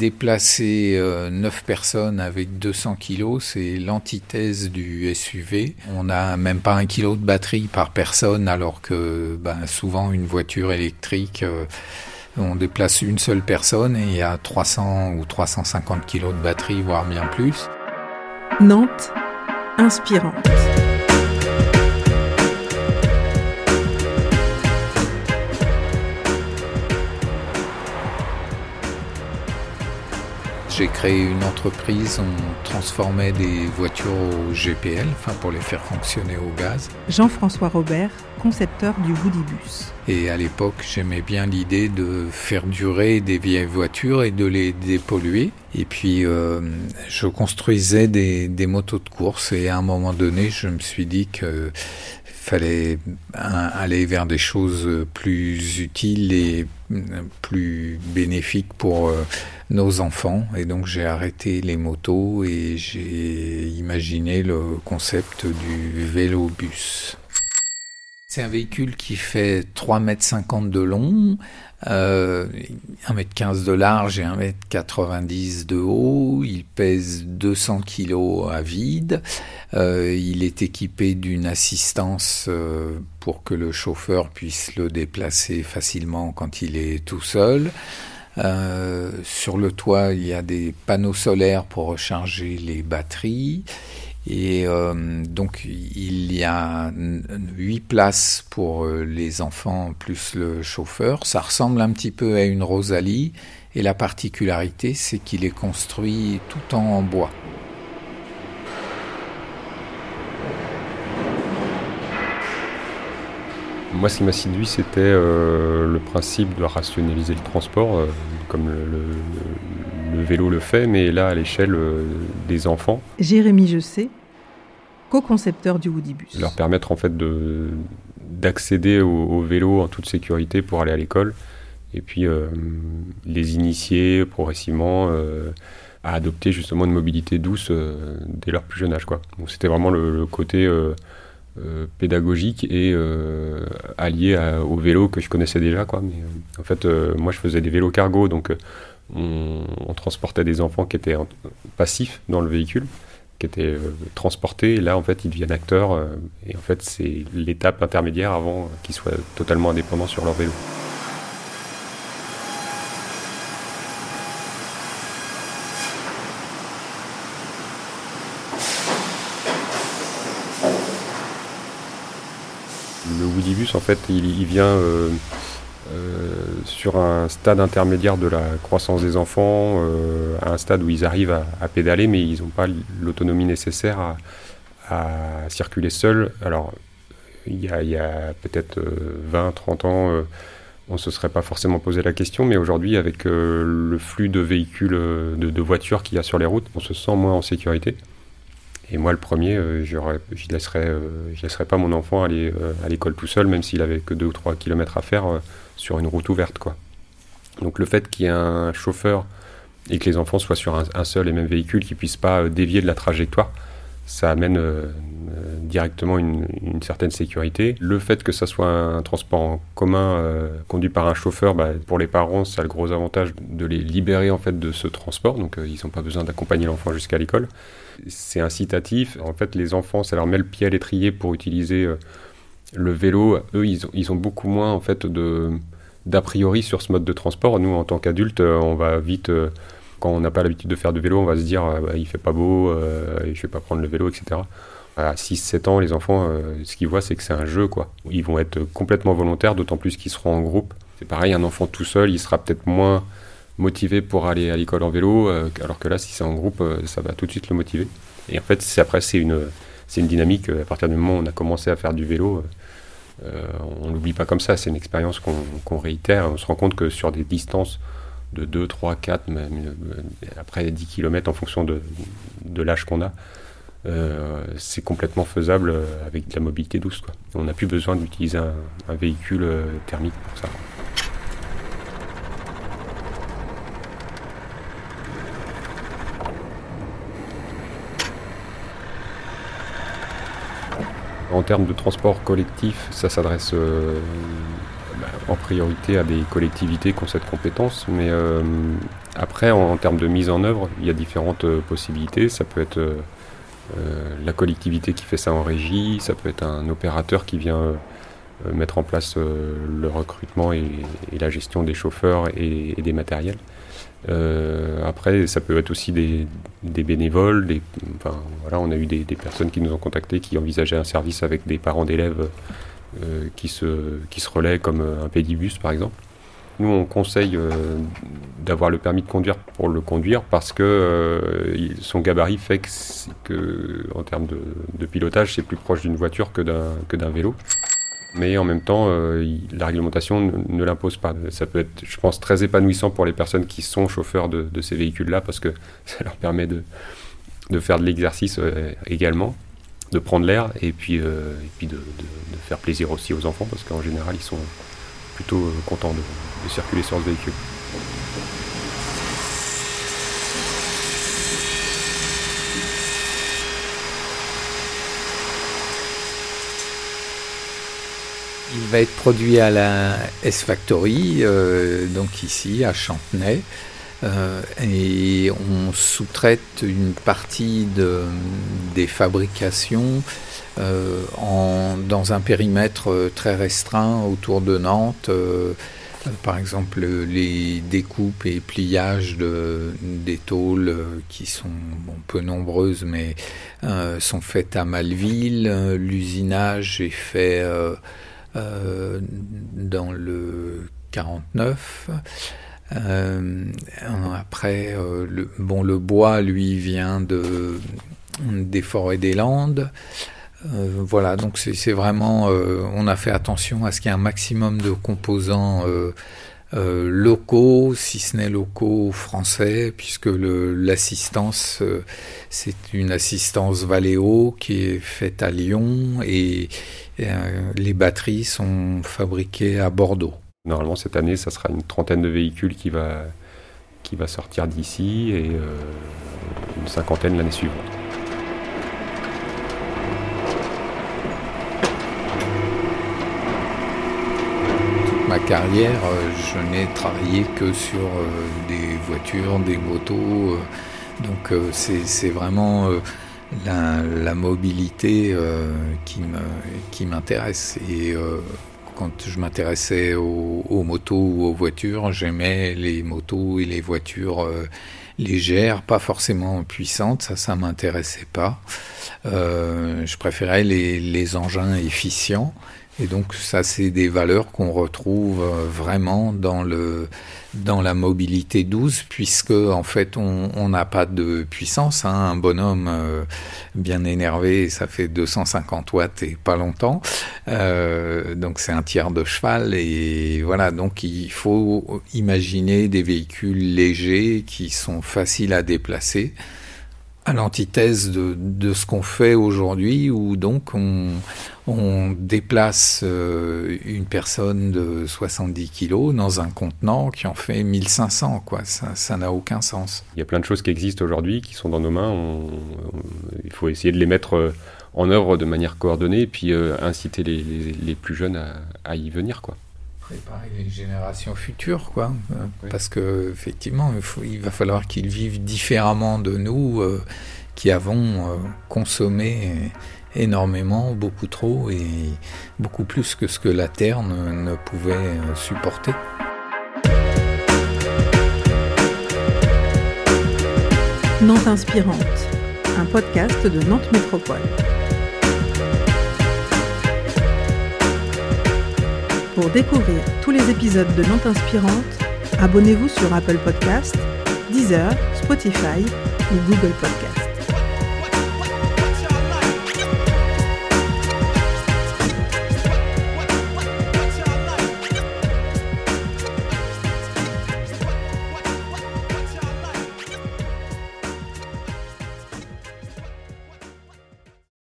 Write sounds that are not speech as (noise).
déplacer euh, 9 personnes avec 200 kilos, c'est l'antithèse du SUV. On n'a même pas un kilo de batterie par personne, alors que ben, souvent une voiture électrique, euh, on déplace une seule personne et il y a 300 ou 350 kilos de batterie, voire bien plus. Nantes, inspirante. J'ai créé une entreprise, on transformait des voitures au GPL, enfin pour les faire fonctionner au gaz. Jean-François Robert, concepteur du Woodybus. Et à l'époque, j'aimais bien l'idée de faire durer des vieilles voitures et de les dépolluer. Et puis, euh, je construisais des, des, motos de course et à un moment donné, je me suis dit que fallait aller vers des choses plus utiles et plus bénéfiques pour nos enfants. Et donc j'ai arrêté les motos et j'ai imaginé le concept du vélo-bus. C'est un véhicule qui fait 3,50 m de long, euh, 1m15 de large et 1m90 de haut. Il pèse 200 kg à vide. Euh, il est équipé d'une assistance euh, pour que le chauffeur puisse le déplacer facilement quand il est tout seul. Euh, sur le toit, il y a des panneaux solaires pour recharger les batteries. Et euh, donc il y a huit places pour euh, les enfants plus le chauffeur. Ça ressemble un petit peu à une Rosalie et la particularité c'est qu'il est construit tout en bois. Moi, ce qui m'a séduit, c'était euh, le principe de rationaliser le transport, comme le, le, vélo le fait, mais là, à l'échelle euh, des enfants. Jérémy Je sais, co-concepteur du Woodybus. Leur permettre en fait d'accéder au, au, vélo en toute sécurité pour aller à l'école, et puis les initier progressivement à adopter justement une mobilité douce dès leur plus jeune âge. Donc c'était vraiment le, le côté euh, pédagogique et euh, allié à, au vélo que je connaissais déjà. Quoi. Mais, euh, en fait, moi, je faisais des vélos cargo, donc on, transportait des enfants qui étaient passifs dans le véhicule, qui étaient transportés. Et là, en fait, ils deviennent acteurs. et en fait, c'est l'étape intermédiaire avant qu'ils soient totalement indépendants sur leur vélo. le Woodybus, en fait, il, vient euh, euh, sur un stade intermédiaire de la croissance des enfants, euh, à un stade où ils arrivent à, pédaler, mais ils n'ont pas l'autonomie nécessaire à, circuler seuls. Alors, il y a, peut-être 20, 30 ans, on ne se serait pas forcément posé la question, mais aujourd'hui, avec le flux de véhicules, de, de voitures qu'il y a sur les routes, on se sent moins en sécurité. Et moi, le premier, euh, je ne laisserais, euh, laisserais pas mon enfant aller euh, à l'école tout seul, même s'il avait que 2 ou 3 kilomètres à faire sur une route ouverte. Quoi. Donc le fait qu'il y ait un chauffeur et que les enfants soient sur un, un seul et même véhicule, qui ne puissent pas dévier de la trajectoire, ça amène directement une, certaine sécurité. Le fait que ça soit un transport en commun euh, conduit par un chauffeur, bah, pour les parents, ça a le gros avantage de les libérer en fait de ce transport, donc euh, ils n'ont pas besoin d'accompagner l'enfant jusqu'à l'école. C'est incitatif. En fait, les enfants, ça leur met le pied à l'étrier pour utiliser le vélo. Eux, ils ont, ils ont beaucoup moins en fait de d'a priori sur ce mode de transport. Nous, en tant qu'adultes, on va vite quand on n'a pas l'habitude de faire de vélo, on va se dire bah, il fait pas beau, euh, je vais pas prendre le vélo, etc. À 6-7 ans, les enfants, euh, ce qu'ils voient, c'est que c'est un jeu. quoi. Ils vont être complètement volontaires, d'autant plus qu'ils seront en groupe. C'est pareil, un enfant tout seul, il sera peut-être moins motivé pour aller à l'école en vélo, euh, alors que là, si c'est en groupe, euh, ça va tout de suite le motiver. Et en fait, après, c'est une, une dynamique. À partir du moment où on a commencé à faire du vélo, on l'oublie pas comme ça. C'est une expérience qu'on qu réitère. On se rend compte que sur des distances de 2, 3, 4, même, après 10 km en fonction de l'âge qu'on a. Euh, c'est complètement faisable avec de la mobilité douce. On n'a plus besoin d'utiliser un, véhicule euh, thermique pour ça. En termes de transport collectif, ça s'adresse euh, en priorité à des collectivités qui ont cette compétence, mais euh, après, en, termes de mise en œuvre, il y a différentes possibilités. Ça peut être la collectivité qui fait ça en régie, ça peut être un opérateur qui vient mettre en place le recrutement et, la gestion des chauffeurs et des matériels. Euh, après, ça peut être aussi des, bénévoles. Voilà, on a eu des, personnes qui nous ont contactés qui envisageaient un service avec des parents d'élèves euh, qui, se, qui se relaient comme un pédibus par exemple. Nous, on conseille euh, d'avoir le permis de conduire pour le conduire parce que son gabarit fait que, en termes de, pilotage, c'est plus proche d'une voiture que d'un vélo mais en même temps, euh, la réglementation ne, l'impose pas. Ça peut être, je pense, très épanouissant pour les personnes qui sont chauffeurs de, ces véhicules-là, parce que (laughs) ça leur permet de, de faire de l'exercice euh, également, de prendre l'air, et puis, euh, et puis de, de, faire plaisir aussi aux enfants, parce qu'en général, ils sont plutôt contents de circuler sur ce véhicule. Il va être produit à la S-Factory, euh, donc ici à Chantenay. Euh, et on sous-traite une partie de, des fabrications euh, en, dans un périmètre très restreint autour de Nantes. par exemple, les découpes et pliages de, des tôles qui sont bon, peu nombreuses mais sont faites à Malville. L'usinage est fait euh, dans le 49. Euh, après, euh, le, bon, le bois, lui, vient de, des forêts des Landes. voilà, donc c'est vraiment, on a fait attention à ce qu'il y ait un maximum de composants euh, locaux, si ce n'est locaux français, puisque l'assistance, euh, c'est une assistance Valeo qui est faite à Lyon et euh, les batteries sont fabriquées à Bordeaux. Normalement, cette année, ça sera une trentaine de véhicules qui va, qui va sortir d'ici et une cinquantaine l'année suivante. ma carrière, euh, je n'ai travaillé que sur euh, des voitures, des motos. Euh, donc c'est vraiment la, mobilité qui m'intéresse. Et quand je m'intéressais aux, motos ou aux voitures, j'aimais les motos et les voitures légères, pas forcément puissantes, ça, ça m'intéressait pas. je préférais les engins efficients. Et donc ça, c'est des valeurs qu'on retrouve euh, vraiment dans le dans la mobilité douce, puisque en fait on n'a pas de puissance. Hein. Un bonhomme euh, bien énervé, ça fait 250 watts et pas longtemps. Euh, donc c'est un tiers de cheval et voilà. Donc il faut imaginer des véhicules légers qui sont faciles à déplacer à l'antithèse de, de, ce qu'on fait aujourd'hui, où donc on, on déplace euh, une personne de 70 kilos dans un contenant qui en fait 1500, quoi. Ça n'a aucun sens. Il y a plein de choses qui existent aujourd'hui, qui sont dans nos mains. il faut essayer de les mettre euh, en œuvre de manière coordonnée, et puis euh, inciter les, les, plus jeunes à, à y venir, quoi préparer les générations futures, quoi. Parce que effectivement, il, faut, il va falloir qu'ils vivent différemment de nous, euh, qui avons euh, consommé énormément, beaucoup trop et beaucoup plus que ce que la Terre ne, pouvait euh, supporter. Nantes Inspirante, un podcast de Nantes Métropole. Pour découvrir tous les épisodes de Nantes Inspirante, abonnez-vous sur Apple Podcast, Deezer, Spotify ou Google Podcast.